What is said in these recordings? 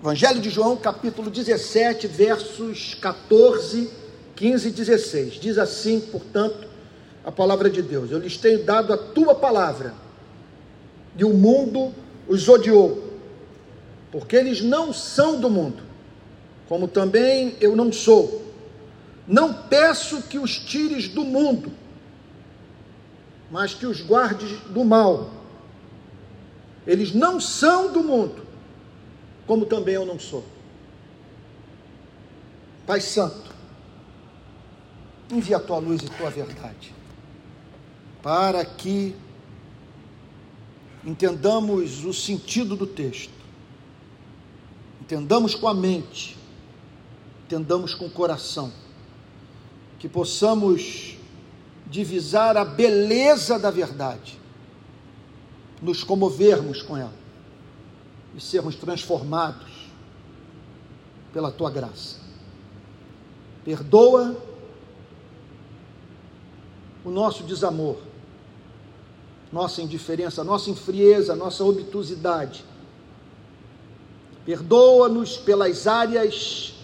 Evangelho de João, capítulo 17, versos 14, 15 e 16. Diz assim, portanto, a palavra de Deus: Eu lhes tenho dado a tua palavra, e o mundo os odiou, porque eles não são do mundo, como também eu não sou. Não peço que os tires do mundo, mas que os guardes do mal. Eles não são do mundo, como também eu não sou. Pai Santo, envia a tua luz e tua verdade, para que entendamos o sentido do texto, entendamos com a mente, entendamos com o coração, que possamos divisar a beleza da verdade, nos comovermos com ela e sermos transformados pela tua graça. Perdoa o nosso desamor, nossa indiferença, nossa infrieza, nossa obtusidade. Perdoa-nos pelas áreas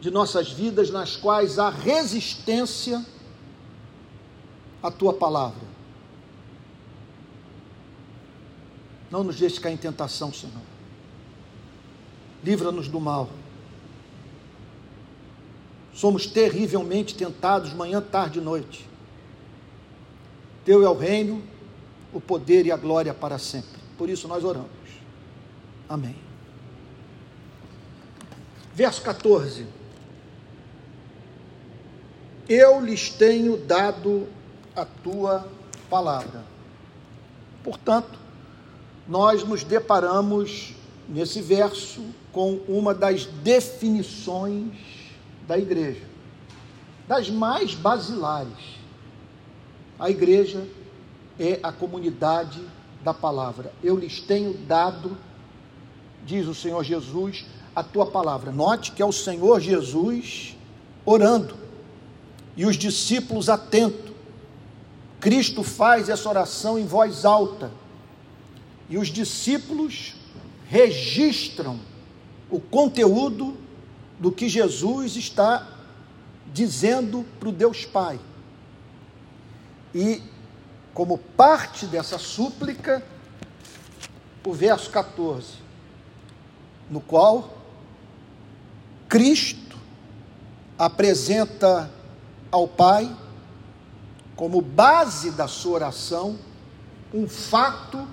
de nossas vidas nas quais há resistência à tua palavra. Não nos deixe cair em tentação, Senhor. Livra-nos do mal. Somos terrivelmente tentados manhã, tarde e noite. Teu é o reino, o poder e a glória para sempre. Por isso nós oramos. Amém. Verso 14. Eu lhes tenho dado a tua palavra. Portanto, nós nos deparamos nesse verso com uma das definições da igreja, das mais basilares. A igreja é a comunidade da palavra. Eu lhes tenho dado, diz o Senhor Jesus, a tua palavra. Note que é o Senhor Jesus orando e os discípulos atentos. Cristo faz essa oração em voz alta e os discípulos registram o conteúdo do que Jesus está dizendo para o Deus Pai. E, como parte dessa súplica, o verso 14, no qual Cristo apresenta ao Pai, como base da sua oração, um fato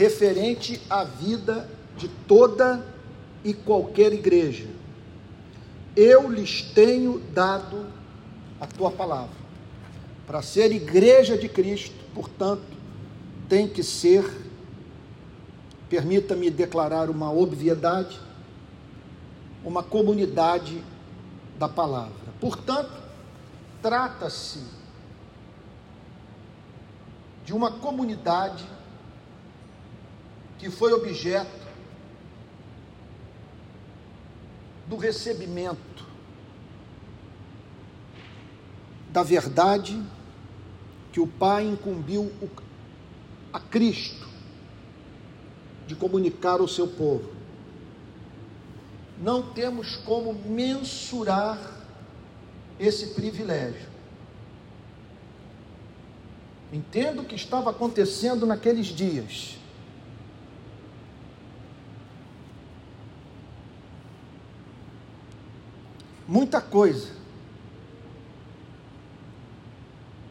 referente à vida de toda e qualquer igreja. Eu lhes tenho dado a tua palavra. Para ser igreja de Cristo, portanto, tem que ser, permita-me declarar uma obviedade, uma comunidade da palavra. Portanto, trata-se de uma comunidade que foi objeto do recebimento da verdade que o Pai incumbiu a Cristo de comunicar ao seu povo. Não temos como mensurar esse privilégio. Entendo o que estava acontecendo naqueles dias. Muita coisa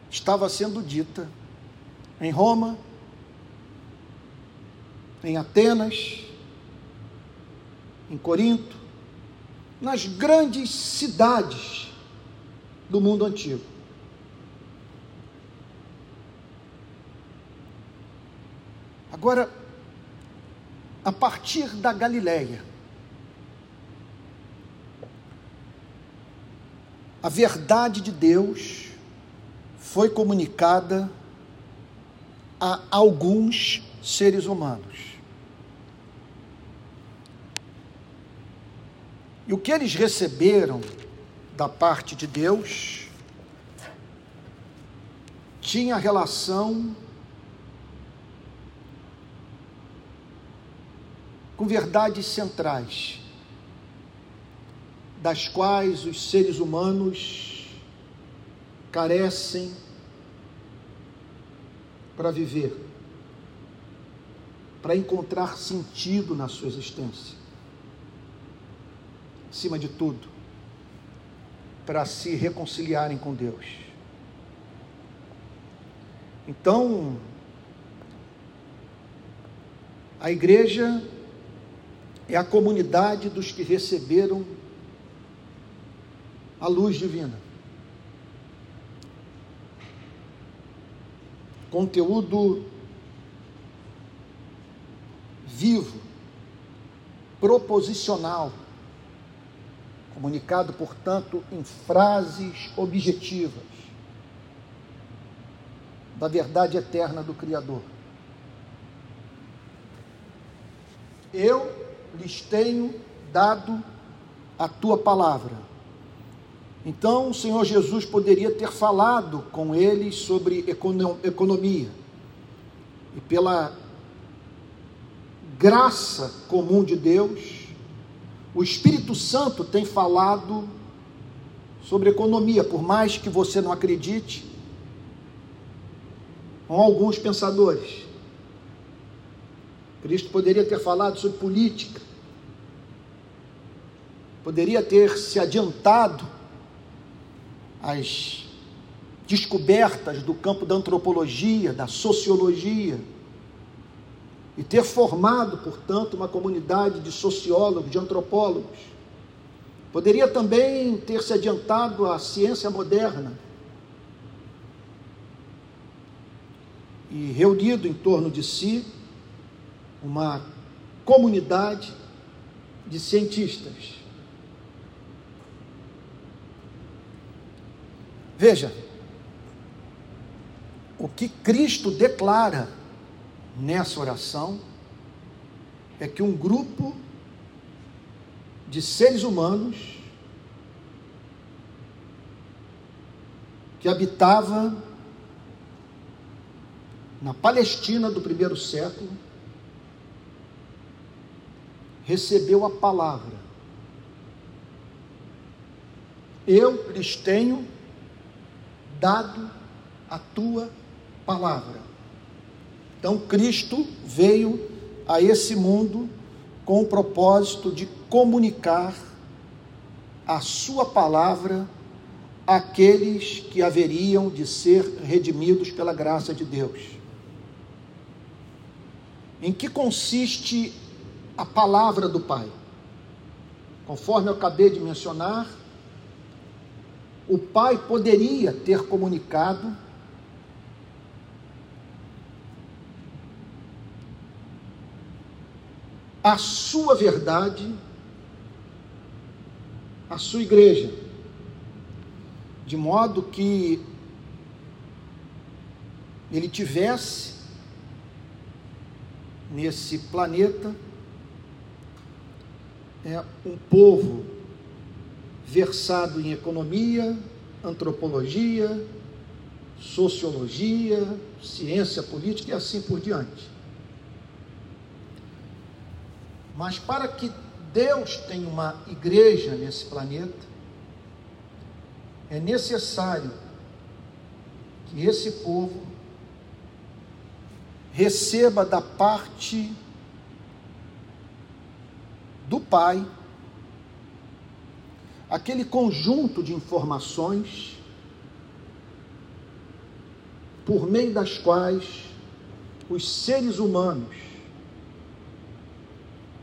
estava sendo dita em Roma, em Atenas, em Corinto, nas grandes cidades do mundo antigo. Agora, a partir da Galileia, a verdade de Deus foi comunicada a alguns seres humanos. E o que eles receberam da parte de Deus tinha relação com verdades centrais, das quais os seres humanos carecem para viver, para encontrar sentido na sua existência. Acima de tudo, para se reconciliarem com Deus. Então, a igreja é a comunidade dos que receberam a luz divina. Conteúdo vivo, proposicional, comunicado, portanto, em frases objetivas da verdade eterna do Criador. Eu lhes tenho dado a tua palavra. Então o Senhor Jesus poderia ter falado com eles sobre economia. E pela graça comum de Deus, o Espírito Santo tem falado sobre economia, por mais que você não acredite, com alguns pensadores. Cristo poderia ter falado sobre política, poderia ter se adiantado às descobertas do campo da antropologia, da sociologia, e ter formado, portanto, uma comunidade de sociólogos, de antropólogos. Poderia também ter se adiantado à ciência moderna e reunido em torno de si uma comunidade de cientistas. Veja, o que Cristo declara nessa oração é que um grupo de seres humanos que habitava na Palestina do primeiro século recebeu a palavra. Eu lhes tenho dado a tua palavra. Então Cristo veio a esse mundo com o propósito de comunicar a sua palavra àqueles que haveriam de ser redimidos pela graça de Deus. Em que consiste a palavra do Pai? Conforme eu acabei de mencionar, o Pai poderia ter comunicado a sua verdade à sua igreja, de modo que ele tivesse nesse planeta é, um povo versado em economia, antropologia, sociologia, ciência política e assim por diante. Mas para que Deus tenha uma igreja nesse planeta, é necessário que esse povo receba da parte do Pai aquele conjunto de informações por meio das quais os seres humanos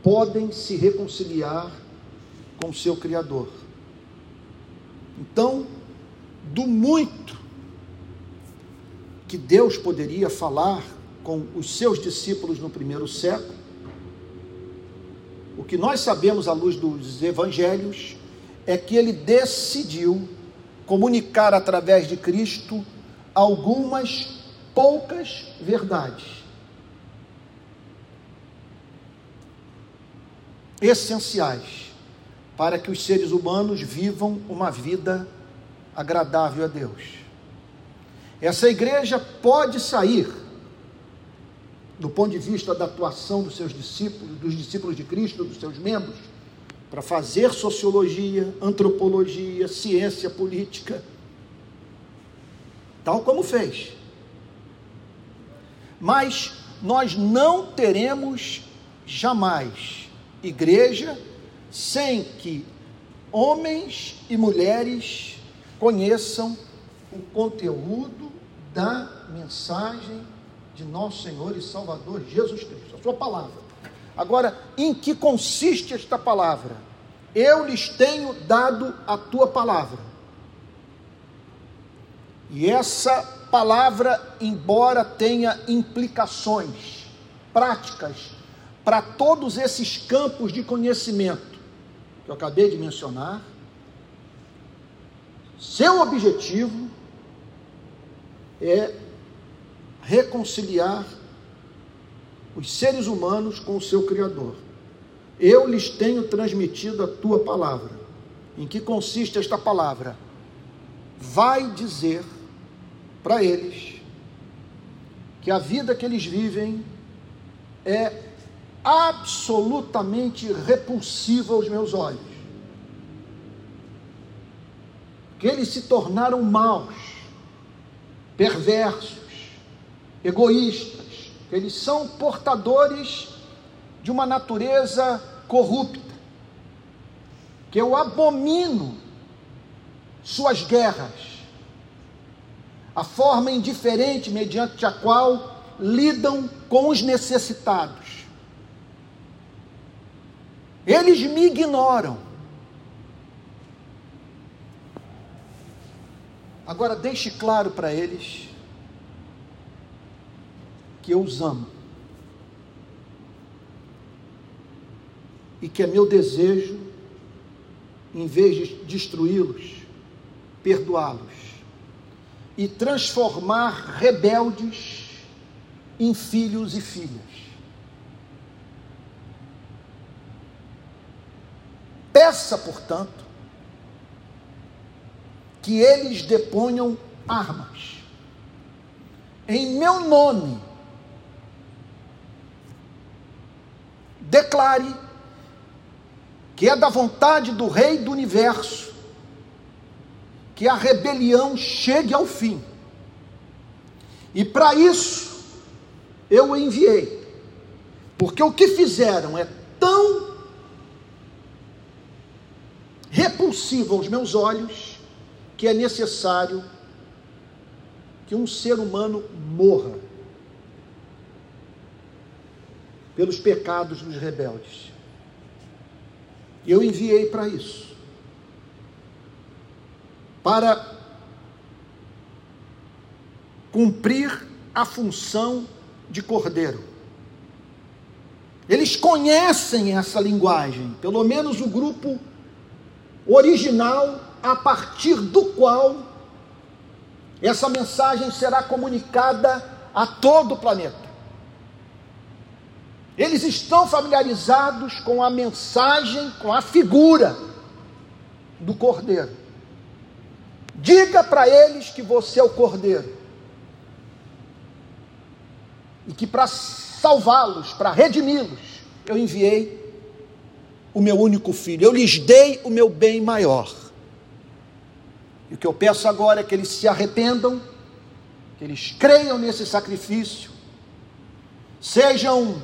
podem se reconciliar com o seu Criador. Então, do muito que Deus poderia falar com os seus discípulos no primeiro século, o que nós sabemos à luz dos evangelhos é que ele decidiu comunicar através de Cristo algumas poucas verdades essenciais para que os seres humanos vivam uma vida agradável a Deus. Essa igreja pode sair do ponto de vista da atuação dos seus discípulos, dos discípulos de Cristo, dos seus membros, para fazer sociologia, antropologia, ciência política, tal como fez. Mas nós não teremos jamais igreja sem que homens e mulheres conheçam o conteúdo da mensagem de nosso Senhor e Salvador Jesus Cristo, a sua palavra. Agora, em que consiste esta palavra? Eu lhes tenho dado a tua palavra. E essa palavra, embora tenha implicações práticas para todos esses campos de conhecimento que eu acabei de mencionar, seu objetivo é reconciliar os seres humanos com o seu Criador. Eu lhes tenho transmitido a tua palavra. Em que consiste esta palavra? Vai dizer para eles que a vida que eles vivem é absolutamente repulsiva aos meus olhos. Que eles se tornaram maus, perversos, egoístas, eles são portadores de uma natureza corrupta, que eu abomino suas guerras, a forma indiferente mediante a qual lidam com os necessitados. Eles me ignoram. Agora deixe claro para eles que eu os amo. E que é meu desejo, em vez de destruí-los, perdoá-los e transformar rebeldes em filhos e filhas. Peça, portanto, que eles deponham armas em meu nome declare que é da vontade do Rei do universo que a rebelião chegue ao fim. E para isso eu o enviei, porque o que fizeram é tão repulsivo aos meus olhos que é necessário que um ser humano morra pelos pecados dos rebeldes. Eu enviei para isso. Para cumprir a função de cordeiro. Eles conhecem essa linguagem, pelo menos o grupo original a partir do qual essa mensagem será comunicada a todo o planeta. Eles estão familiarizados com a mensagem, com a figura do cordeiro. Diga para eles que você é o cordeiro. E que para salvá-los, para redimi-los, eu enviei o meu único filho. Eu lhes dei o meu bem maior. E o que eu peço agora é que eles se arrependam, que eles creiam nesse sacrifício, sejam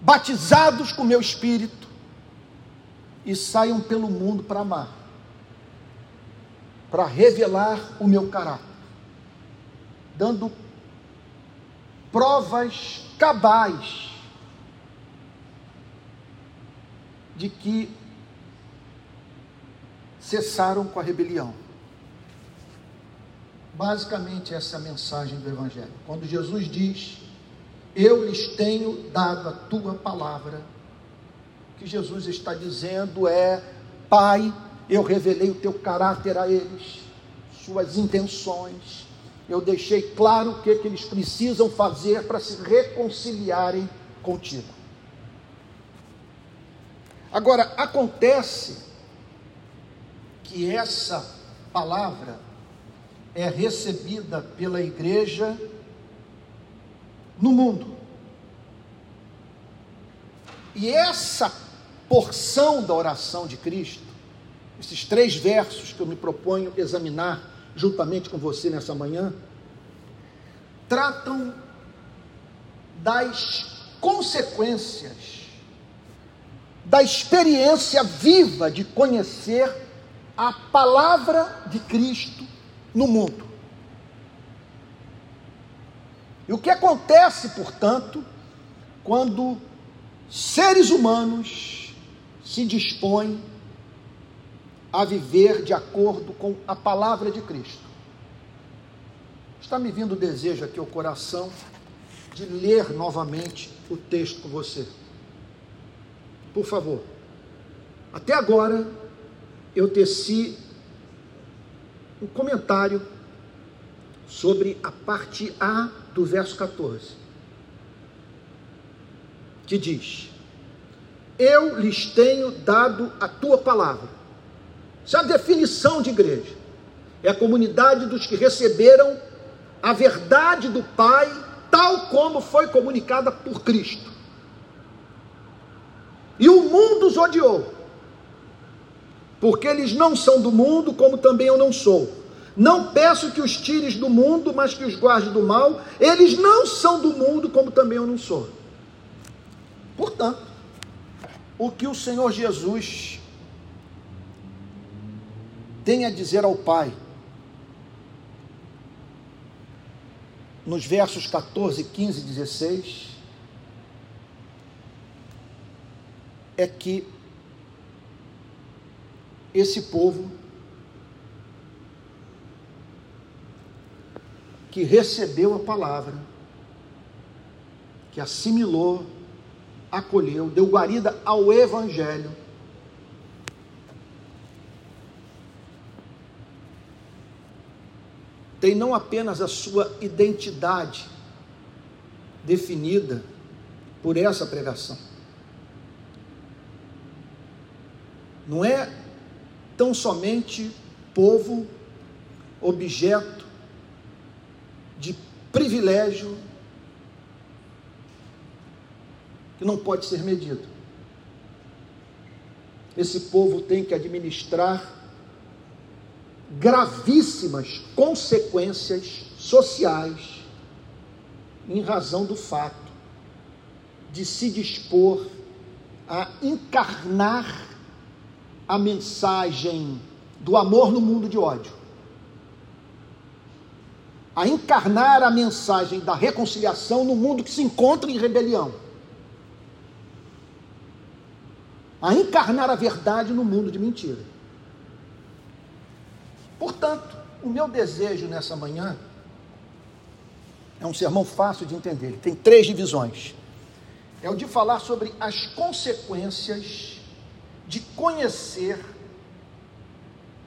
batizados com meu espírito e saiam pelo mundo para amar, para revelar o meu caráter, dando provas cabais de que cessaram com a rebelião. Basicamente, essa é a mensagem do Evangelho. Quando Jesus diz eu lhes tenho dado a tua palavra. O que Jesus está dizendo é: Pai, eu revelei o teu caráter a eles, suas intenções, eu deixei claro o que, que eles precisam fazer para se reconciliarem contigo. Agora, acontece que essa palavra é recebida pela igreja no mundo. E essa porção da oração de Cristo, esses três versos que eu me proponho examinar juntamente com você nessa manhã, tratam das consequências da experiência viva de conhecer a palavra de Cristo no mundo. E o que acontece, portanto, quando seres humanos se dispõem a viver de acordo com a palavra de Cristo? Está me vindo o desejo aqui ao coração de ler novamente o texto com você. Por favor. Até agora eu teci um comentário sobre a parte A do verso 14, que diz: Eu lhes tenho dado a tua palavra. Isso é a definição de igreja. É a comunidade dos que receberam a verdade do Pai, tal como foi comunicada por Cristo. E o mundo os odiou, porque eles não são do mundo, como também eu não sou. Não peço que os tires do mundo, mas que os guarde do mal. Eles não são do mundo, como também eu não sou. Portanto, o que o Senhor Jesus tem a dizer ao Pai, nos versos 14, 15 e 16, é que esse povo que recebeu a palavra, que assimilou, acolheu, deu guarida ao Evangelho, tem não apenas a sua identidade definida por essa pregação, não é tão somente povo, objeto de privilégio que não pode ser medido. Esse povo tem que administrar gravíssimas consequências sociais em razão do fato de se dispor a encarnar a mensagem do amor no mundo de ódio, a encarnar a mensagem da reconciliação no mundo que se encontra em rebelião, a encarnar a verdade no mundo de mentira. Portanto, o meu desejo nessa manhã é um sermão fácil de entender, tem três divisões. É o de falar sobre as consequências de conhecer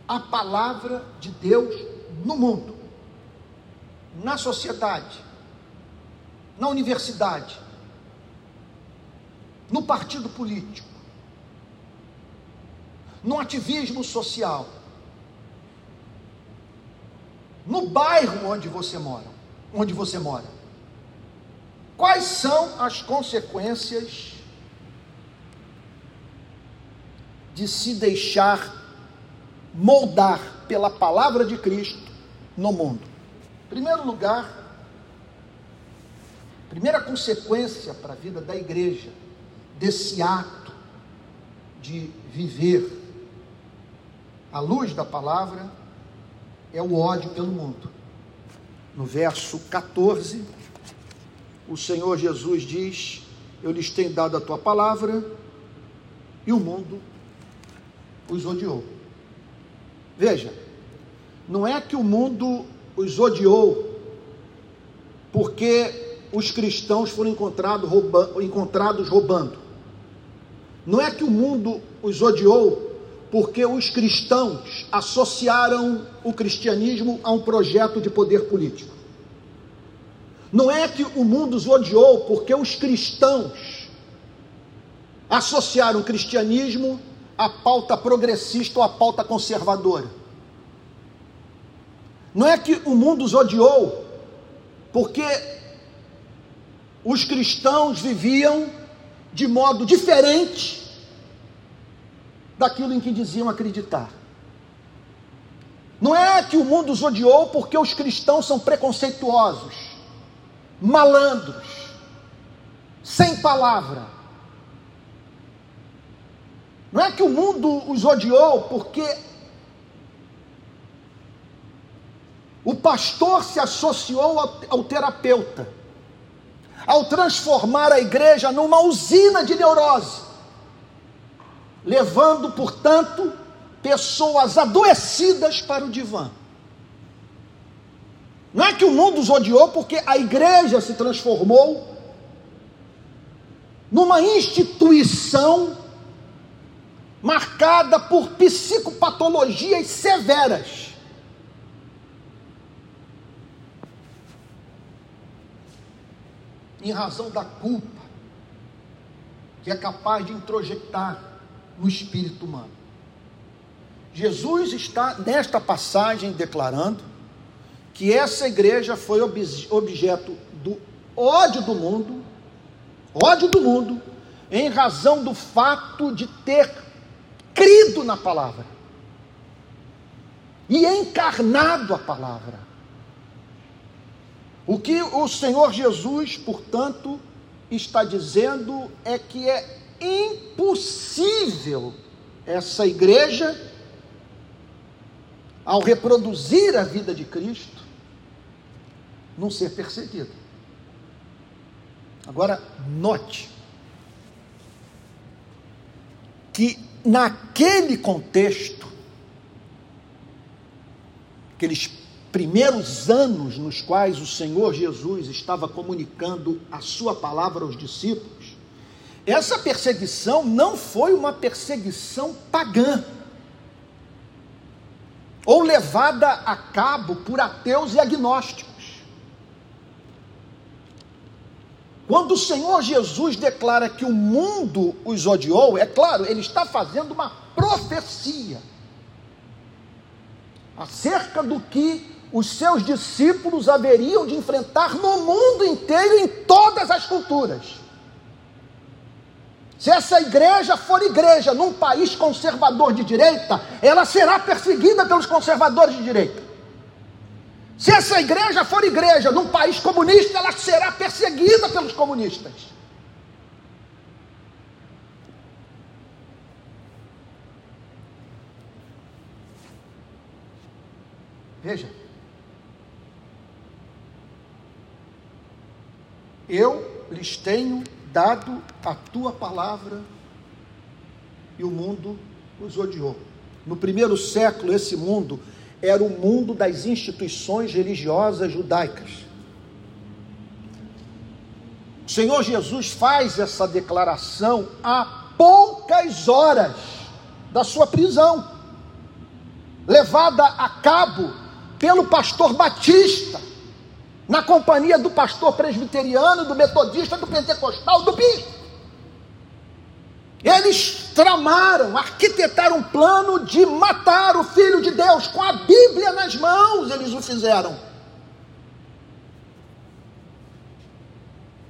a palavra de Deus no mundo, na sociedade, na universidade, no partido político, no ativismo social, no bairro onde você mora, onde você mora. Quais são as consequências de se deixar moldar pela palavra de Cristo no mundo. Primeiro lugar, primeira consequência para a vida da igreja desse ato de viver à luz da palavra é o ódio pelo mundo. No verso 14, o Senhor Jesus diz: Eu lhes tenho dado a tua palavra, e o mundo os odiou. Veja, não é que o mundo os odiou porque os cristãos foram encontrado rouba, encontrados roubando. Não é que o mundo os odiou porque os cristãos associaram o cristianismo a um projeto de poder político. Não é que o mundo os odiou porque os cristãos associaram o cristianismo a pauta progressista ou a pauta conservadora. Não é que o mundo os odiou, porque os cristãos viviam de modo diferente daquilo em que diziam acreditar. Não é que o mundo os odiou porque os cristãos são preconceituosos, malandros, sem palavra. Não é que o mundo os odiou porque o pastor se associou ao, ao terapeuta, ao transformar a igreja numa usina de neurose, levando, portanto, pessoas adoecidas para o divã. Não é que o mundo os odiou porque a igreja se transformou numa instituição marcada por psicopatologias severas. Em razão da culpa que é capaz de introjectar no espírito humano. Jesus está nesta passagem declarando que essa igreja foi objeto do ódio do mundo, ódio do mundo, em razão do fato de ter crido na palavra e encarnado a palavra. O que o Senhor Jesus, portanto, está dizendo é que é impossível essa igreja, ao reproduzir a vida de Cristo, não ser perseguida. Agora, note que naquele contexto, aqueles primeiros anos nos quais o Senhor Jesus estava comunicando a sua palavra aos discípulos, essa perseguição não foi uma perseguição pagã, ou levada a cabo por ateus e agnósticos. Quando o Senhor Jesus declara que o mundo os odiou, é claro, ele está fazendo uma profecia acerca do que os seus discípulos haveriam de enfrentar no mundo inteiro, em todas as culturas. Se essa igreja for igreja num país conservador de direita, ela será perseguida pelos conservadores de direita. Se essa igreja for igreja num país comunista, ela será perseguida pelos comunistas. Veja. Eu lhes tenho dado a tua palavra e o mundo os odiou. No primeiro século, esse mundo era o mundo das instituições religiosas judaicas. O Senhor Jesus faz essa declaração há poucas horas da sua prisão, levada a cabo pelo pastor Batista, na companhia do pastor presbiteriano, do metodista, do pentecostal, do bispo. Eles tramaram, arquitetaram um plano de matar o Filho de Deus com a Bíblia nas mãos, eles o fizeram.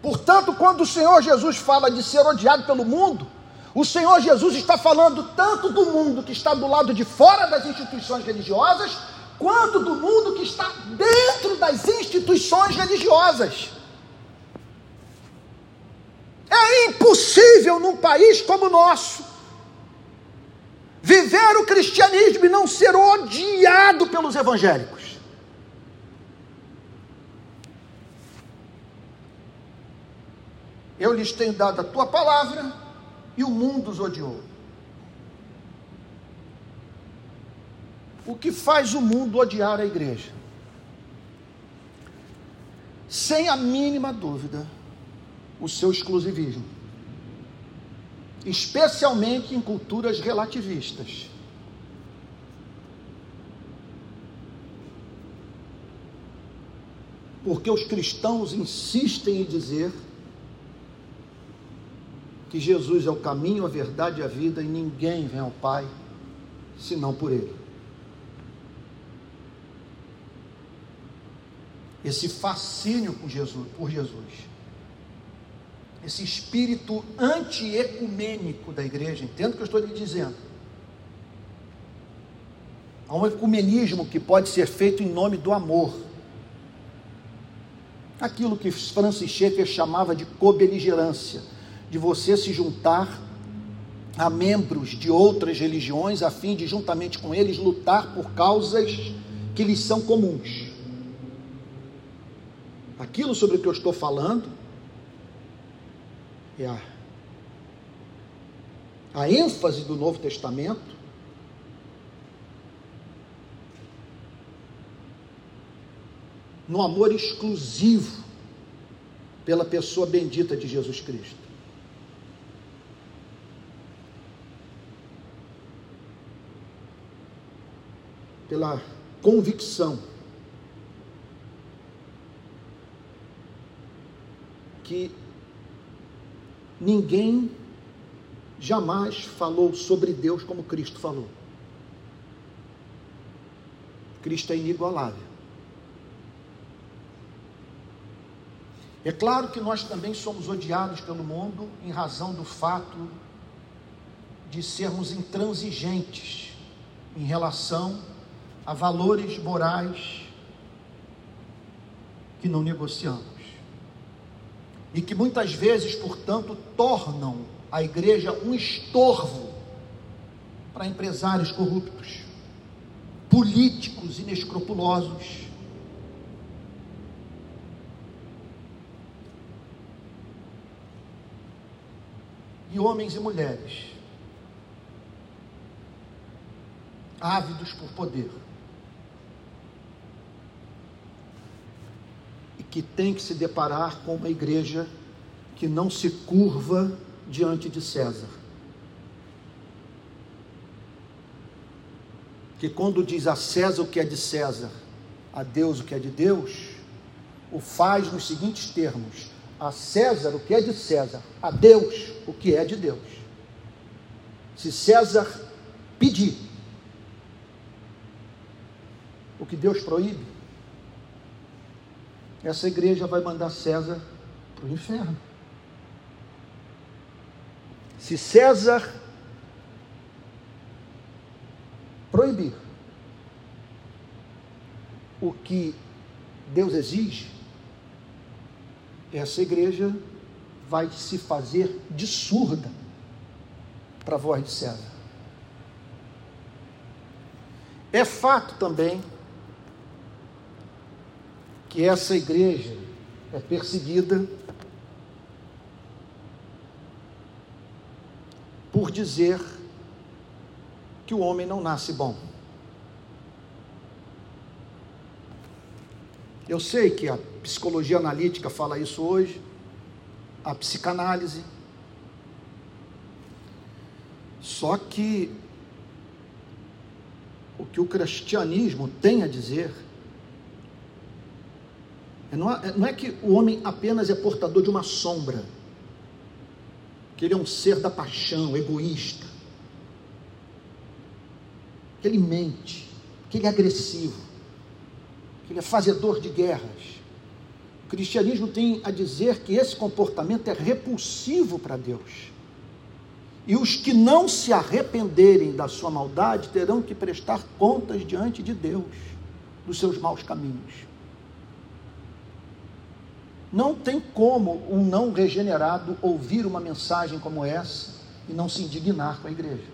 Portanto, quando o Senhor Jesus fala de ser odiado pelo mundo, o Senhor Jesus está falando tanto do mundo que está do lado de fora das instituições religiosas, quanto do mundo que está dentro das instituições religiosas. É impossível num país como o nosso viver o cristianismo e não ser odiado pelos evangélicos. Eu lhes tenho dado a tua palavra e o mundo os odiou. O que faz o mundo odiar a igreja? Sem a mínima dúvida, o seu exclusivismo, especialmente em culturas relativistas. Porque os cristãos insistem em dizer que Jesus é o caminho, a verdade e a vida e ninguém vem ao Pai senão por Ele. Esse fascínio por Jesus, por Jesus esse espírito anti-ecumênico da igreja, entendo o que eu estou lhe dizendo. Há um ecumenismo que pode ser feito em nome do amor. Aquilo que Francis Schaeffer chamava de cobeligerância, de você se juntar a membros de outras religiões a fim de, juntamente com eles, lutar por causas que lhes são comuns. Aquilo sobre o que eu estou falando é a, a ênfase do Novo Testamento no amor exclusivo pela pessoa bendita de Jesus Cristo. Pela convicção que ninguém jamais falou sobre Deus como Cristo falou. Cristo é inigualável. É claro que nós também somos odiados pelo mundo em razão do fato de sermos intransigentes em relação a valores morais que não negociamos. E que muitas vezes, portanto, tornam a igreja um estorvo para empresários corruptos, políticos inescrupulosos. E homens e mulheres ávidos por poder que tem que se deparar com uma igreja que não se curva diante de César. Que quando diz a César o que é de César, a Deus o que é de Deus, o faz nos seguintes termos: a César o que é de César, a Deus o que é de Deus. Se César pedir o que Deus proíbe, essa igreja vai mandar César para o inferno. Se César proibir o que Deus exige, essa igreja vai se fazer de surda para a voz de César. É fato também que essa igreja é perseguida por dizer que o homem não nasce bom. Eu sei que a psicologia analítica fala isso hoje, a psicanálise. Só que o que o cristianismo tem a dizer não é, não é que o homem apenas é portador de uma sombra, que ele é um ser da paixão, egoísta, que ele mente, que ele é agressivo ele é fazedor de guerras. O cristianismo tem a dizer que esse comportamento é repulsivo para Deus. E os que não se arrependerem da sua maldade terão que prestar contas diante de Deus dos seus maus caminhos. Não tem como um não regenerado ouvir uma mensagem como essa e não se indignar com a igreja.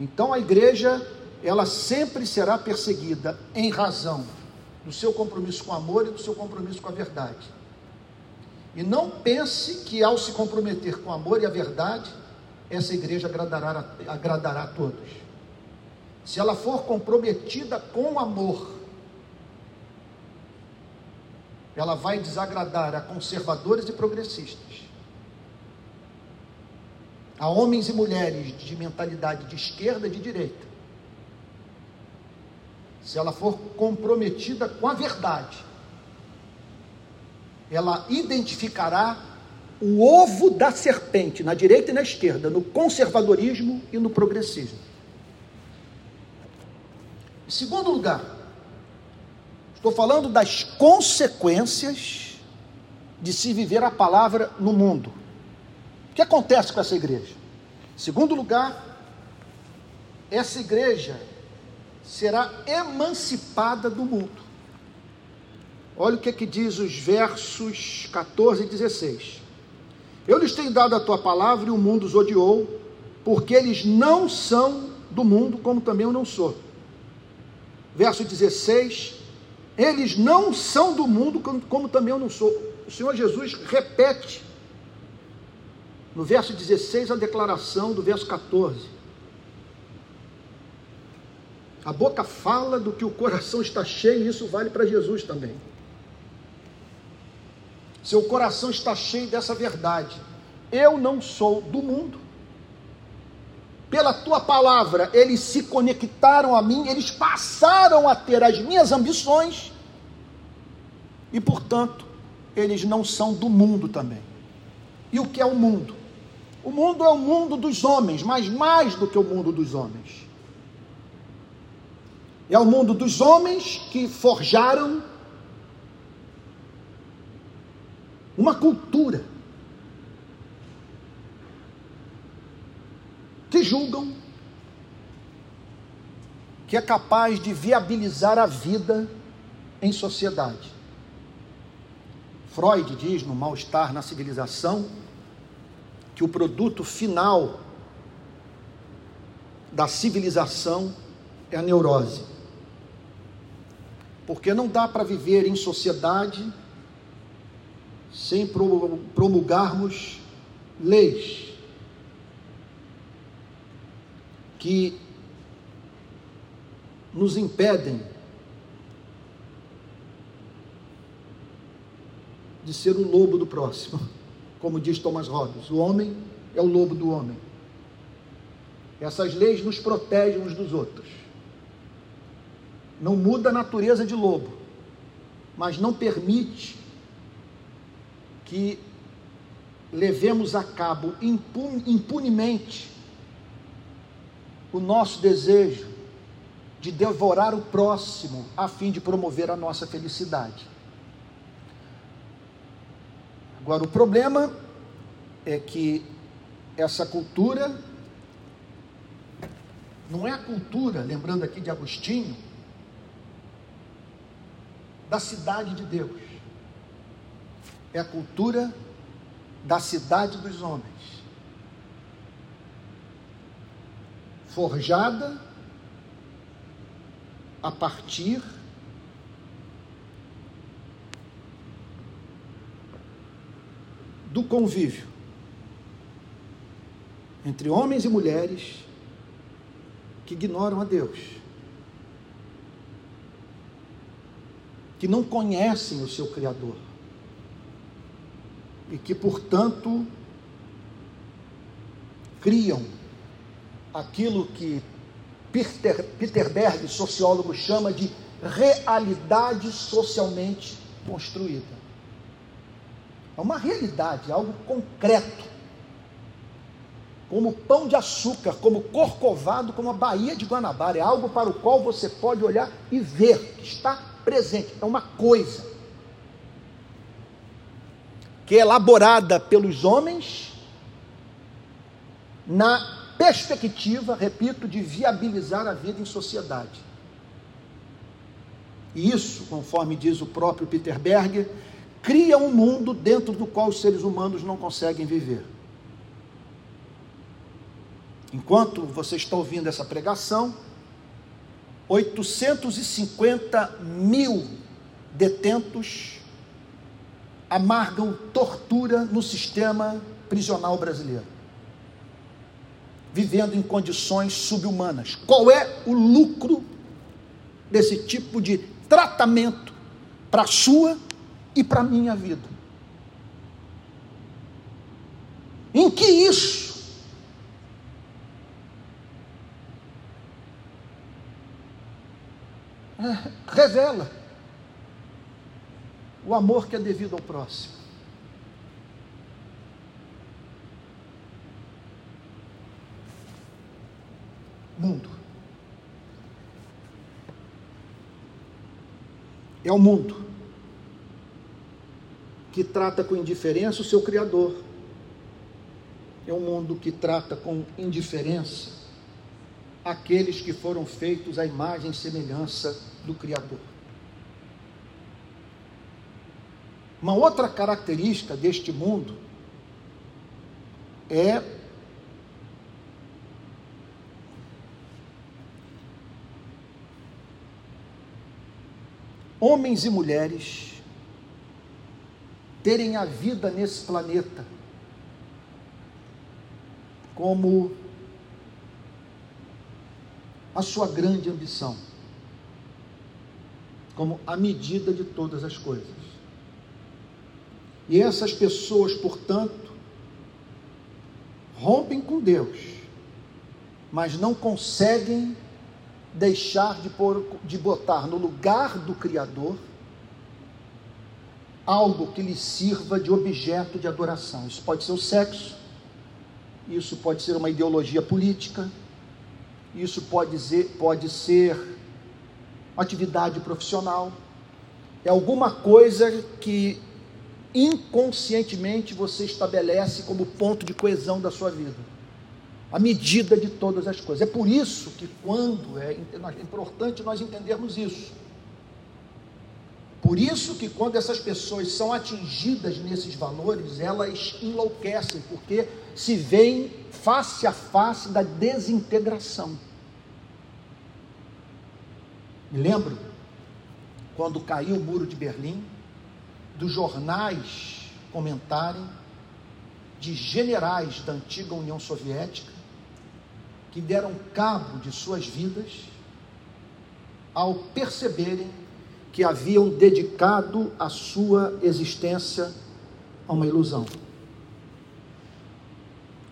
Então a igreja ela sempre será perseguida em razão do seu compromisso com o amor e do seu compromisso com a verdade. E não pense que ao se comprometer com o amor e a verdade, essa igreja agradará, agradará a todos. Se ela for comprometida com o amor, ela vai desagradar a conservadores e progressistas, a homens e mulheres de mentalidade de esquerda e de direita, se ela for comprometida com a verdade, ela identificará o ovo da serpente na direita e na esquerda, no conservadorismo e no progressismo. Em segundo lugar, estou falando das consequências de se viver a palavra no mundo. O que acontece com essa igreja? Segundo lugar, essa igreja será emancipada do mundo. Olha o que, é que diz os versos 14 e 16. Eu lhes tenho dado a tua palavra e o mundo os odiou, porque eles não são do mundo, como também eu não sou. Verso 16: Eles não são do mundo, como, também eu não sou. O Senhor Jesus repete no verso 16 a declaração do verso 14. A boca fala do que o coração está cheio, e isso vale para Jesus também. Seu coração está cheio dessa verdade. Eu não sou do mundo. Pela tua palavra, eles se conectaram a mim, eles passaram a ter as minhas ambições, e portanto, eles não são do mundo também. E o que é o mundo? O mundo é o mundo dos homens, mas mais do que o mundo dos homens. É o mundo dos homens que forjaram uma cultura que julgam que é capaz de viabilizar a vida em sociedade. Freud diz no Mal-Estar na Civilização que o produto final da civilização é a neurose. Porque não dá para viver em sociedade sem promulgarmos leis que nos impedem de ser o lobo do próximo, como diz Thomas Hobbes. O homem é o lobo do homem. Essas leis nos protegem uns dos outros não muda a natureza de lobo, mas não permite que levemos a cabo impunemente o nosso desejo de devorar o próximo a fim de promover a nossa felicidade. Agora, o problema é que essa cultura não é a cultura, lembrando aqui de Agostinho, da cidade de Deus. É a cultura da cidade dos homens. Forjada a partir do convívio entre homens e mulheres que ignoram a Deus que não conhecem o seu Criador e que, portanto, criam aquilo que Peter, Peter Berg, sociólogo, chama de realidade socialmente construída. É uma realidade, algo concreto. Como pão de açúcar, como corcovado, como a Baía de Guanabara. É algo para o qual você pode olhar e ver que está presente, é uma coisa que é elaborada pelos homens na perspectiva, repito, de viabilizar a vida em sociedade. E isso, conforme diz o próprio Peter Berger, cria um mundo dentro do qual os seres humanos não conseguem viver. Enquanto você está ouvindo essa pregação, 850 mil detentos amargam tortura no sistema prisional brasileiro, vivendo em condições subhumanas. Qual é o lucro desse tipo de tratamento para a sua e para a minha vida? Em que isso revela o amor que é devido ao próximo. Mundo. É o mundo que trata com indiferença o seu Criador. É um mundo que trata com indiferença aqueles que foram feitos à imagem e semelhança do Criador. Uma outra característica deste mundo é homens e mulheres terem a vida nesse planeta como a sua grande ambição, como a medida de todas as coisas. E essas pessoas, portanto, rompem com Deus, mas não conseguem deixar de, de botar no lugar do Criador algo que lhe sirva de objeto de adoração. Isso pode ser o sexo, isso pode ser uma ideologia política, isso pode ser, pode ser atividade profissional, é alguma coisa que inconscientemente você estabelece como ponto de coesão da sua vida, a medida de todas as coisas. É por isso que, quando é, é importante nós entendermos isso por isso que quando essas pessoas são atingidas nesses valores, elas enlouquecem, porque se veem face a face da desintegração. Me lembro quando caiu o muro de Berlim, dos jornais comentarem de generais da antiga União Soviética que deram cabo de suas vidas ao perceberem que haviam dedicado a sua existência a uma ilusão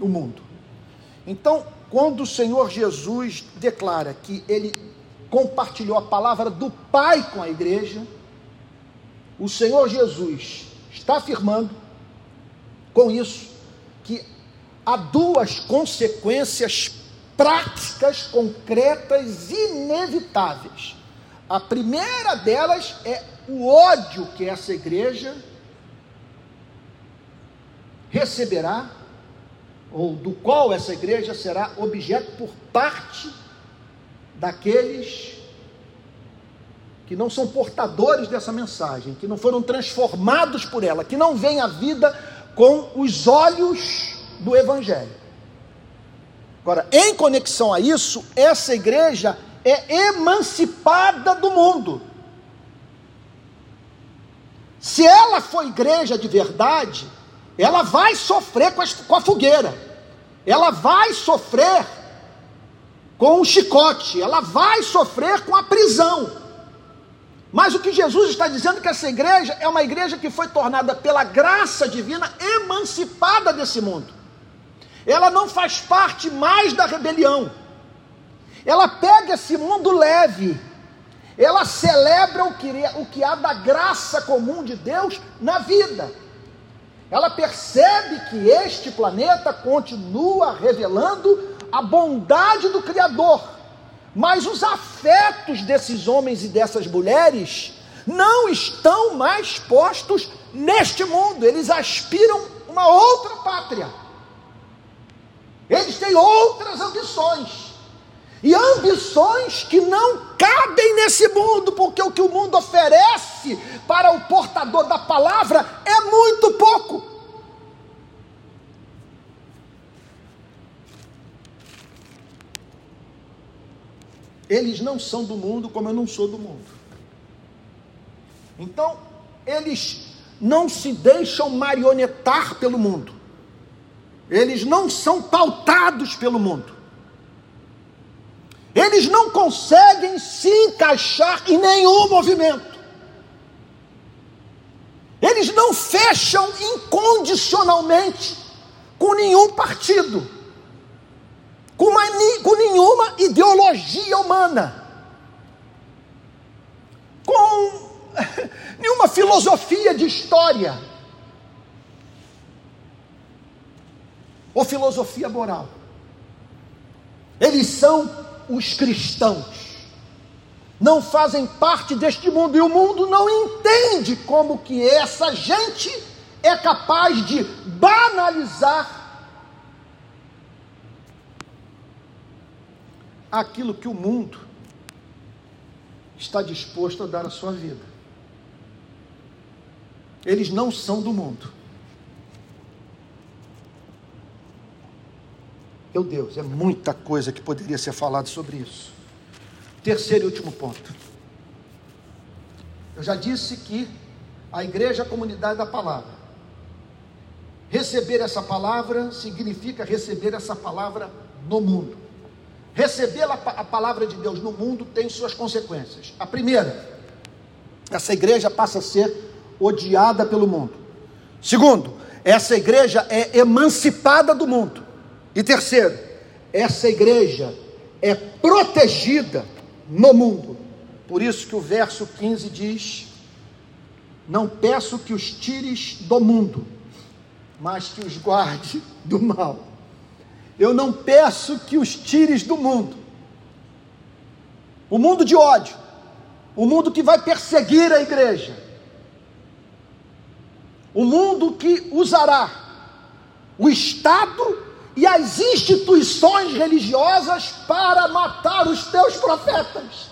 o mundo. Então, quando o Senhor Jesus declara que ele compartilhou a palavra do Pai com a igreja, o Senhor Jesus está afirmando com isso que há duas consequências práticas, concretas, inevitáveis a primeira delas é o ódio que essa igreja receberá, ou do qual essa igreja será objeto por parte daqueles que não são portadores dessa mensagem, que não foram transformados por ela, que não veem a vida com os olhos do Evangelho. Agora, em conexão a isso, essa igreja é emancipada do mundo. Se ela for igreja de verdade, ela vai sofrer com a, com a fogueira, ela vai sofrer com o chicote, ela vai sofrer com a prisão. Mas o que Jesus está dizendo é que essa igreja é uma igreja que foi tornada pela graça divina emancipada desse mundo. Ela não faz parte mais da rebelião. Ela pega esse mundo leve, ela celebra o que, o que há da graça comum de Deus na vida. Ela percebe que este planeta continua revelando a bondade do Criador, mas os afetos desses homens e dessas mulheres não estão mais postos neste mundo, eles aspiram uma outra pátria, eles têm outras ambições e ambições que não cabem nesse mundo, porque o que o mundo oferece para o portador da palavra é muito pouco. Eles não são do mundo como eu não sou do mundo. Então, eles não se deixam marionetar pelo mundo. Eles não são pautados pelo mundo. Eles não conseguem se encaixar em nenhum movimento. Eles não fecham incondicionalmente com nenhum partido, com, uma, com nenhuma ideologia humana, com nenhuma filosofia de história ou filosofia moral. Eles são os cristãos não fazem parte deste mundo e o mundo não entende como que essa gente é capaz de banalizar aquilo que o mundo está disposto a dar à sua vida. Eles não são do mundo. Meu Deus, é muita coisa que poderia ser falado sobre isso. Terceiro e último ponto. Eu já disse que a igreja é a comunidade da palavra. Receber essa palavra significa receber essa palavra no mundo. Receber a palavra de Deus no mundo tem suas consequências. A primeira, essa igreja passa a ser odiada pelo mundo. Segundo, essa igreja é emancipada do mundo. E terceiro, essa igreja é protegida no mundo. Por isso que o verso 15 diz: Não peço que os tires do mundo, mas que os guarde do mal. Eu não peço que os tires do mundo. O mundo de ódio, o mundo que vai perseguir a igreja, o mundo que usará o Estado e as instituições religiosas para matar os teus profetas.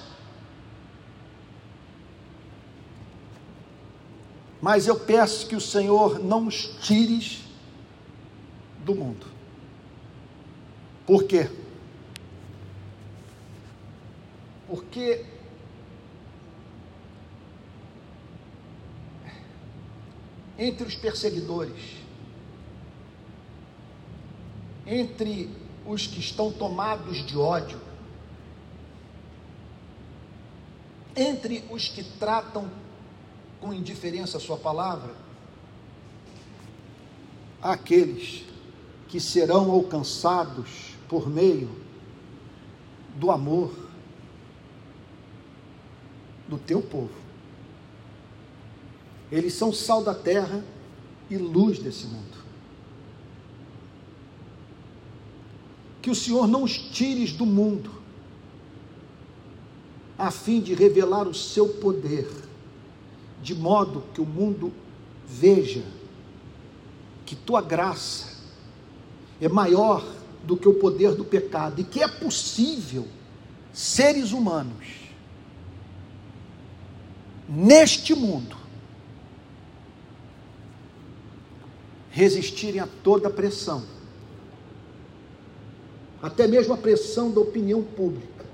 Mas eu peço que o Senhor não os tires do mundo. Por quê? Porque entre os perseguidores, entre os que estão tomados de ódio, entre os que tratam com indiferença a sua palavra, aqueles que serão alcançados por meio do amor do teu povo. Eles são sal da terra e luz desse mundo. Que o Senhor não os tires do mundo, a fim de revelar o seu poder, de modo que o mundo veja que tua graça é maior do que o poder do pecado e que é possível seres humanos neste mundo resistirem a toda pressão até mesmo a pressão da opinião pública.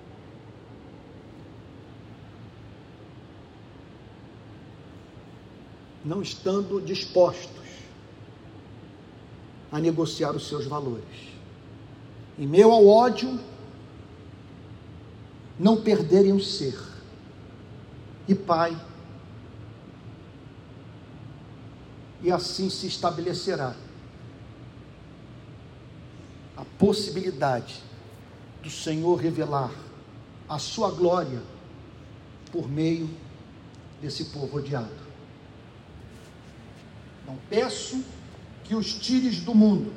Não estando dispostos a negociar os seus valores. Em meio ao ódio, não perderem o ser. E Pai, e assim se estabelecerá a possibilidade do Senhor revelar a sua glória por meio desse povo odiado. Não peço que os tires do mundo,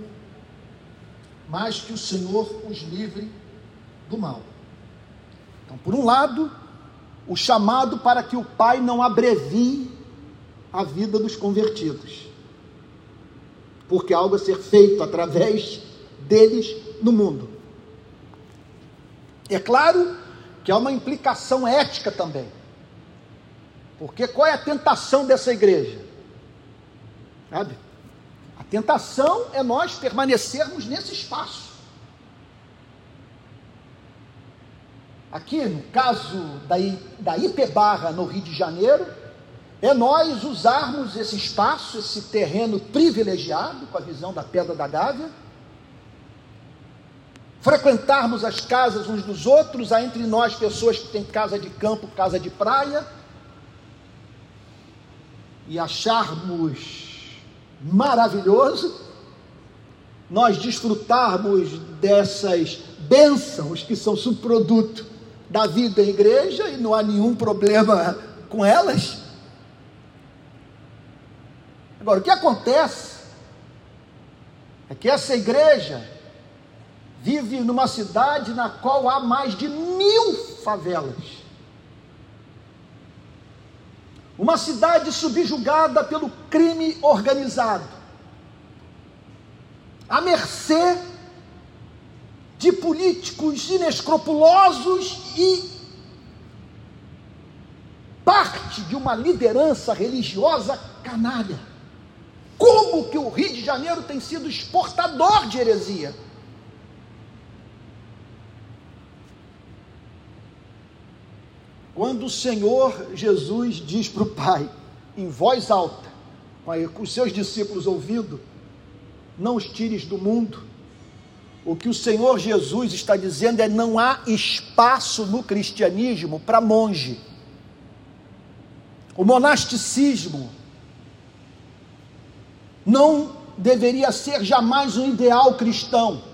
mas que o Senhor os livre do mal. Então, por um lado, o chamado para que o Pai não abrevie a vida dos convertidos, porque algo a ser feito através deles no mundo. É claro que há uma implicação ética também. Porque qual é a tentação dessa igreja? Sabe? A tentação é nós permanecermos nesse espaço. Aqui, no caso da, da IP Barra, no Rio de Janeiro, é nós usarmos esse espaço, esse terreno privilegiado, com a visão da Pedra da Gávea, frequentarmos as casas uns dos outros, há entre nós pessoas que têm casa de campo, casa de praia, e acharmos maravilhoso nós desfrutarmos dessas bênçãos que são subproduto da vida em igreja e não há nenhum problema com elas. Agora, o que acontece é que essa igreja vive numa cidade na qual há mais de mil favelas. uma cidade subjugada pelo crime organizado, à mercê de políticos inescrupulosos e parte de uma liderança religiosa canalha. Como que o Rio de Janeiro tem sido exportador de heresia? Quando o Senhor Jesus diz para o Pai, em voz alta, com os seus discípulos ouvindo, não os tires do mundo, o que o Senhor Jesus está dizendo é: não há espaço no cristianismo para monge. O monasticismo não deveria ser jamais um ideal cristão.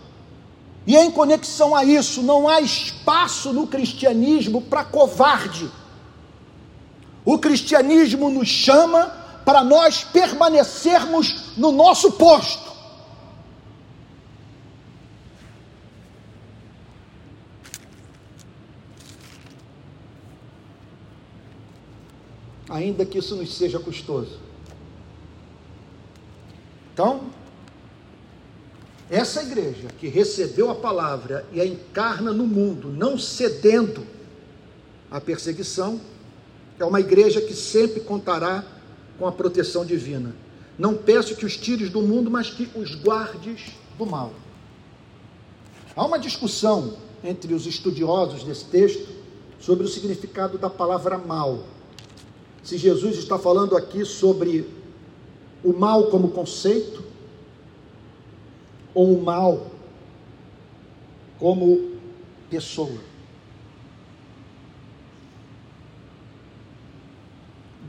E em conexão a isso, não há espaço no cristianismo para covarde. O cristianismo nos chama para nós permanecermos no nosso posto. Ainda que isso nos seja custoso. Então, essa igreja que recebeu a palavra e a encarna no mundo, não cedendo à perseguição, é uma igreja que sempre contará com a proteção divina. Não peço que os tires do mundo, mas que os guardes do mal. Há uma discussão entre os estudiosos desse texto sobre o significado da palavra mal. Se Jesus está falando aqui sobre o mal como conceito, ou o mal como pessoa.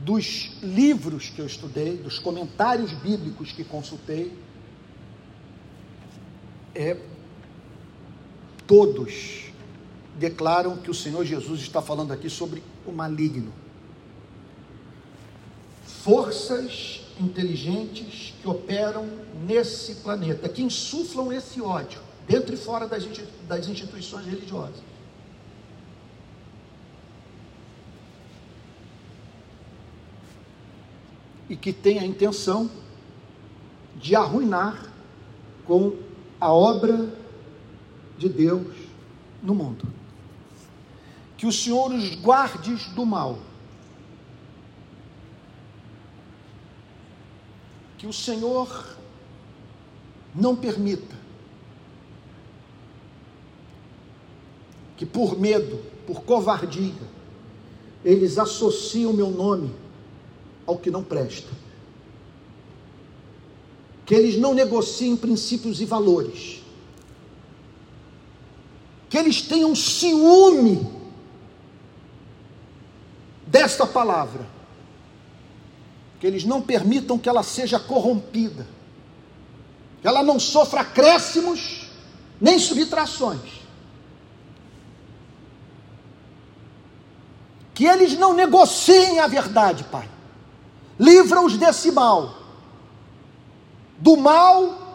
Dos livros que eu estudei, dos comentários bíblicos que consultei, é, todos declaram que o Senhor Jesus está falando aqui sobre o maligno. Forças inteligentes que operam nesse planeta, que insuflam esse ódio, dentro e fora das, instituições religiosas. E que tem a intenção de arruinar com a obra de Deus no mundo. Que o Senhor os guardes do mal que o Senhor não permita que por medo, por covardia, eles associem o meu nome ao que não presta. Que eles não negociem princípios e valores. Que eles tenham ciúme desta palavra que eles não permitam que ela seja corrompida, que ela não sofra acréscimos nem subtrações. Que eles não negociem a verdade, Pai. Livra-os desse mal, do mal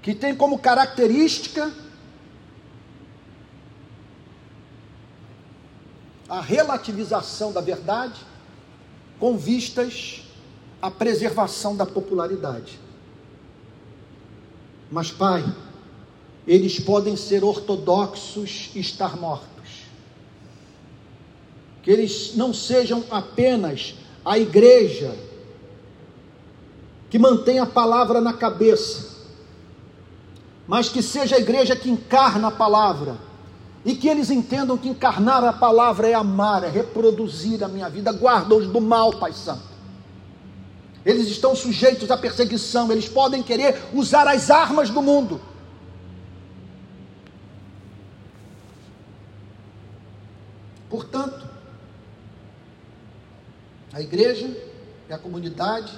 que tem como característica a relativização da verdade com vistas à preservação da popularidade. Mas, Pai, eles podem ser ortodoxos e estar mortos. Que eles não sejam apenas a igreja que mantém a palavra na cabeça, mas que seja a igreja que encarna a palavra e que eles entendam que encarnar a palavra é amar, é reproduzir a minha vida. Guarda-os do mal, Pai Santo. Eles estão sujeitos à perseguição, eles podem querer usar as armas do mundo. Portanto, a igreja é a comunidade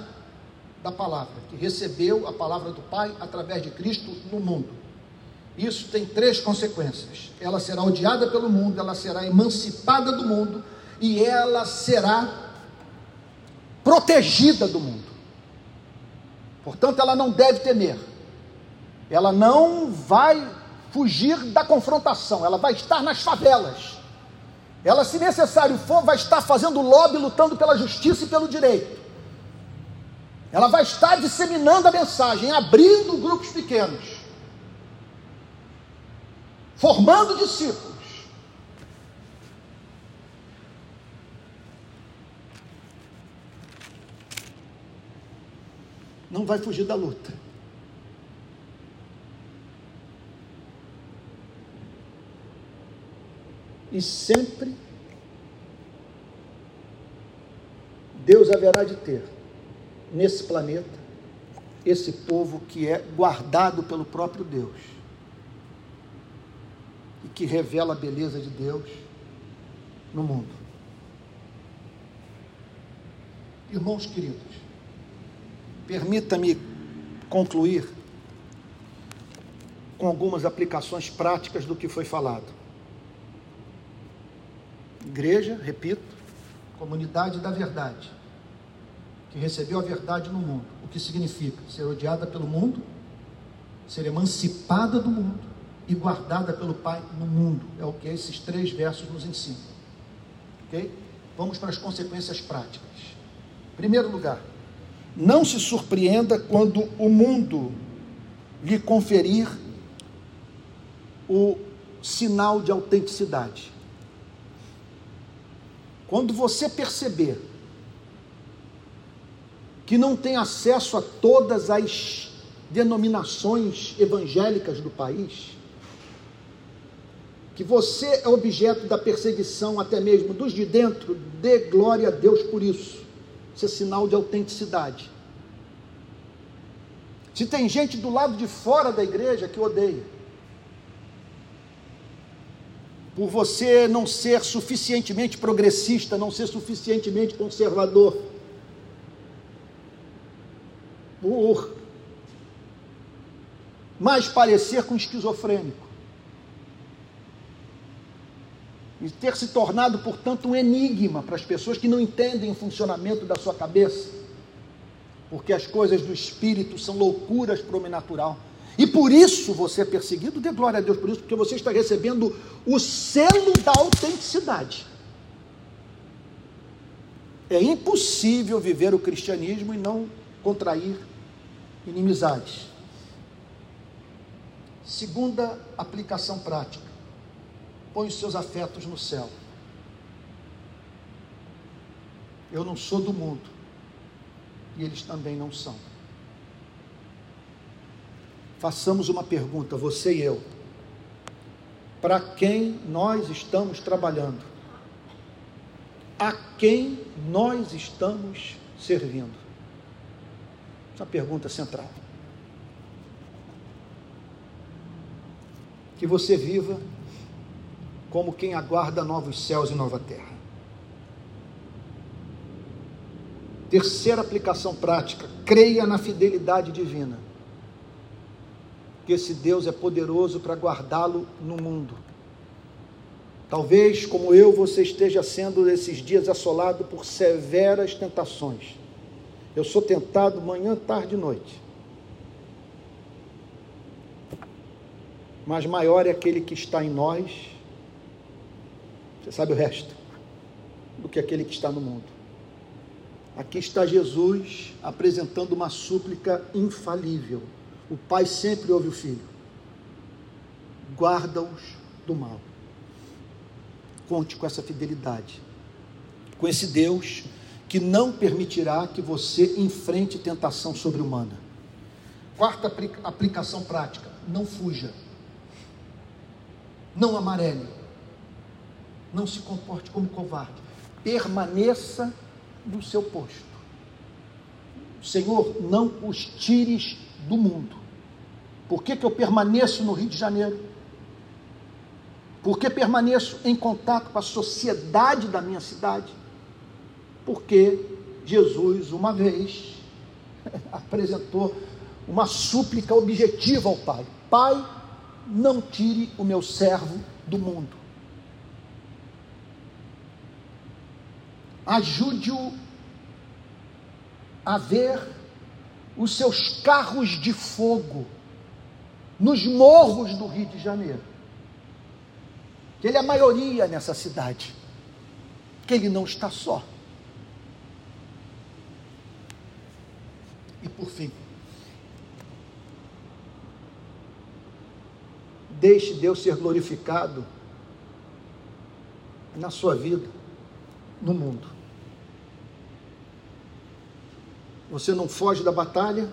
da palavra, que recebeu a palavra do Pai através de Cristo no mundo. Isso tem três consequências. Ela será odiada pelo mundo, ela será emancipada do mundo e ela será protegida do mundo. Portanto, ela não deve temer. Ela não vai fugir da confrontação, ela vai estar nas favelas. Ela, se necessário for, vai estar fazendo lobby, lutando pela justiça e pelo direito. Ela vai estar disseminando a mensagem, abrindo grupos pequenos, formando discípulos. Não vai fugir da luta. e sempre Deus haverá de ter nesse planeta esse povo que é guardado pelo próprio Deus que revela a beleza de Deus no mundo. Irmãos queridos, permita-me concluir com algumas aplicações práticas do que foi falado. Igreja, repito, comunidade da verdade, que recebeu a verdade no mundo. O que significa ser odiada pelo mundo, ser emancipada do mundo e guardada pelo Pai no mundo. É o que esses três versos nos ensinam. Ok? Vamos para as consequências práticas. Primeiro lugar, não se surpreenda quando o mundo lhe conferir o sinal de autenticidade. Quando você perceber que não tem acesso a todas as denominações evangélicas do país, que você é objeto da perseguição até mesmo dos de dentro, dê glória a Deus por isso. Isso é sinal de autenticidade. Se tem gente do lado de fora da igreja que odeia, por você não ser suficientemente progressista, não ser suficientemente conservador, por mais parecer com esquizofrênico. E ter se tornado, portanto, um enigma para as pessoas que não entendem o funcionamento da sua cabeça, porque as coisas do espírito são loucuras para o homem natural. E por isso você é perseguido, dê glória a Deus por isso, porque você está recebendo o selo da autenticidade. É impossível viver o cristianismo e não contrair inimizades. Segunda aplicação prática: põe os seus afetos no céu. Eu não sou do mundo, e eles também não são façamos uma pergunta, você e eu. Para quem nós estamos trabalhando? A quem nós estamos servindo? Essa é pergunta central. Que você viva como quem aguarda novos céus e nova terra. Terceira aplicação prática: creia na fidelidade divina que esse Deus é poderoso para guardá-lo no mundo. Talvez, como eu, você esteja sendo nesses dias assolado por severas tentações. Eu sou tentado manhã, tarde e noite. Mas maior é aquele que está em nós, você sabe o resto, do que aquele que está no mundo. Aqui está Jesus apresentando uma súplica infalível o pai sempre ouve o filho. Guarda-os do mal. Conte com essa fidelidade. Com esse Deus que não permitirá que você enfrente tentação sobre-humana. Quarta aplicação prática: não fuja. Não amarele. Não se comporte como covarde. Permaneça no seu posto. Senhor, não os tires do mundo. Por que, que eu permaneço no Rio de Janeiro? Por que permaneço em contato com a sociedade da minha cidade? Porque Jesus, uma vez, apresentou uma súplica objetiva ao Pai: Pai, não tire o meu servo do mundo. Ajude-o a ver os seus carros de fogo nos morros do Rio de Janeiro. Que ele é a maioria nessa cidade. que ele não está só. E por fim, deixe Deus ser glorificado na sua vida, no mundo. Você não foge da batalha,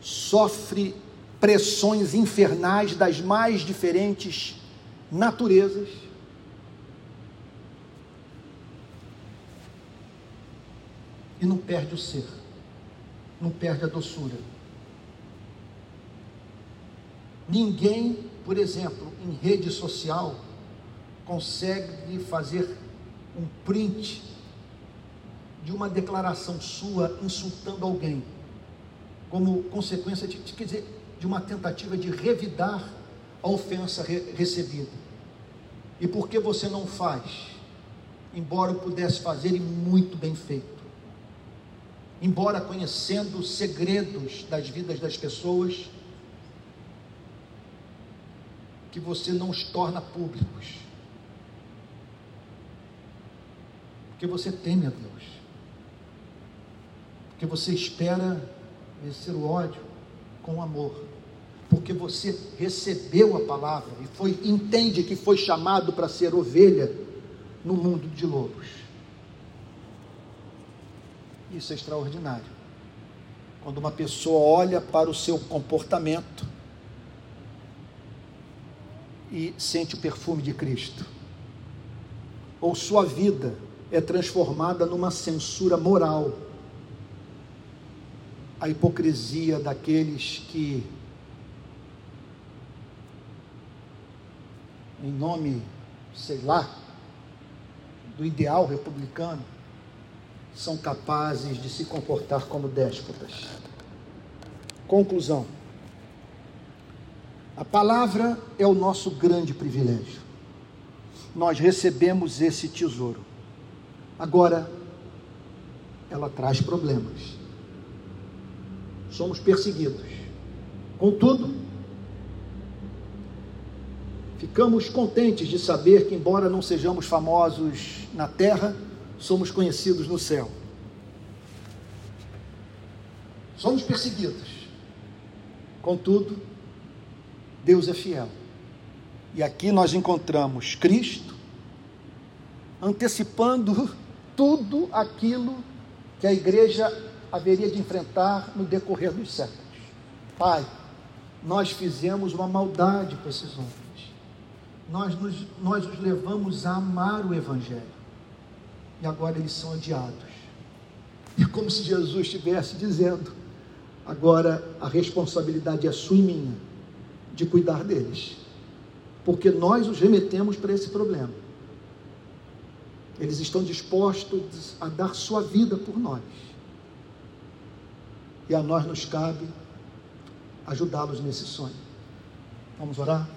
sofre pressões infernais das mais diferentes naturezas. E não perde o ser, não perde a doçura. Ninguém, por exemplo, em rede social, consegue fazer um print de uma declaração sua insultando alguém, como consequência de, quer dizer, de uma tentativa de revidar a ofensa re recebida. E por que você não faz? Embora pudesse fazer e muito bem feito. Embora conhecendo os segredos das vidas das pessoas, que você não os torna públicos. Porque você teme a Deus. Porque você espera vencer o ódio com amor. Porque você recebeu a palavra e foi entende que foi chamado para ser ovelha no mundo de lobos. Isso é extraordinário. Quando uma pessoa olha para o seu comportamento e sente o perfume de Cristo, ou sua vida é transformada numa censura moral. A hipocrisia daqueles que, em nome, sei lá, do ideal republicano, são capazes de se comportar como déspotas. Conclusão. A palavra é o nosso grande privilégio. Nós recebemos esse tesouro. Agora, ela traz problemas. Somos perseguidos. Contudo, ficamos contentes de saber que, embora não sejamos famosos na terra, somos conhecidos no céu. Somos perseguidos. Contudo, Deus é fiel. E aqui nós encontramos Cristo antecipando tudo aquilo que a igreja haveria de enfrentar no decorrer dos séculos. Pai, nós fizemos uma maldade com esses homens. Nós, nos, nós os levamos a amar o Evangelho. E agora eles são odiados. É como se Jesus estivesse dizendo: agora a responsabilidade é sua e minha de cuidar deles. Porque nós os remetemos para esse problema. Eles estão dispostos a dar sua vida por nós. E a nós nos cabe ajudá-los nesse sonho. Vamos orar?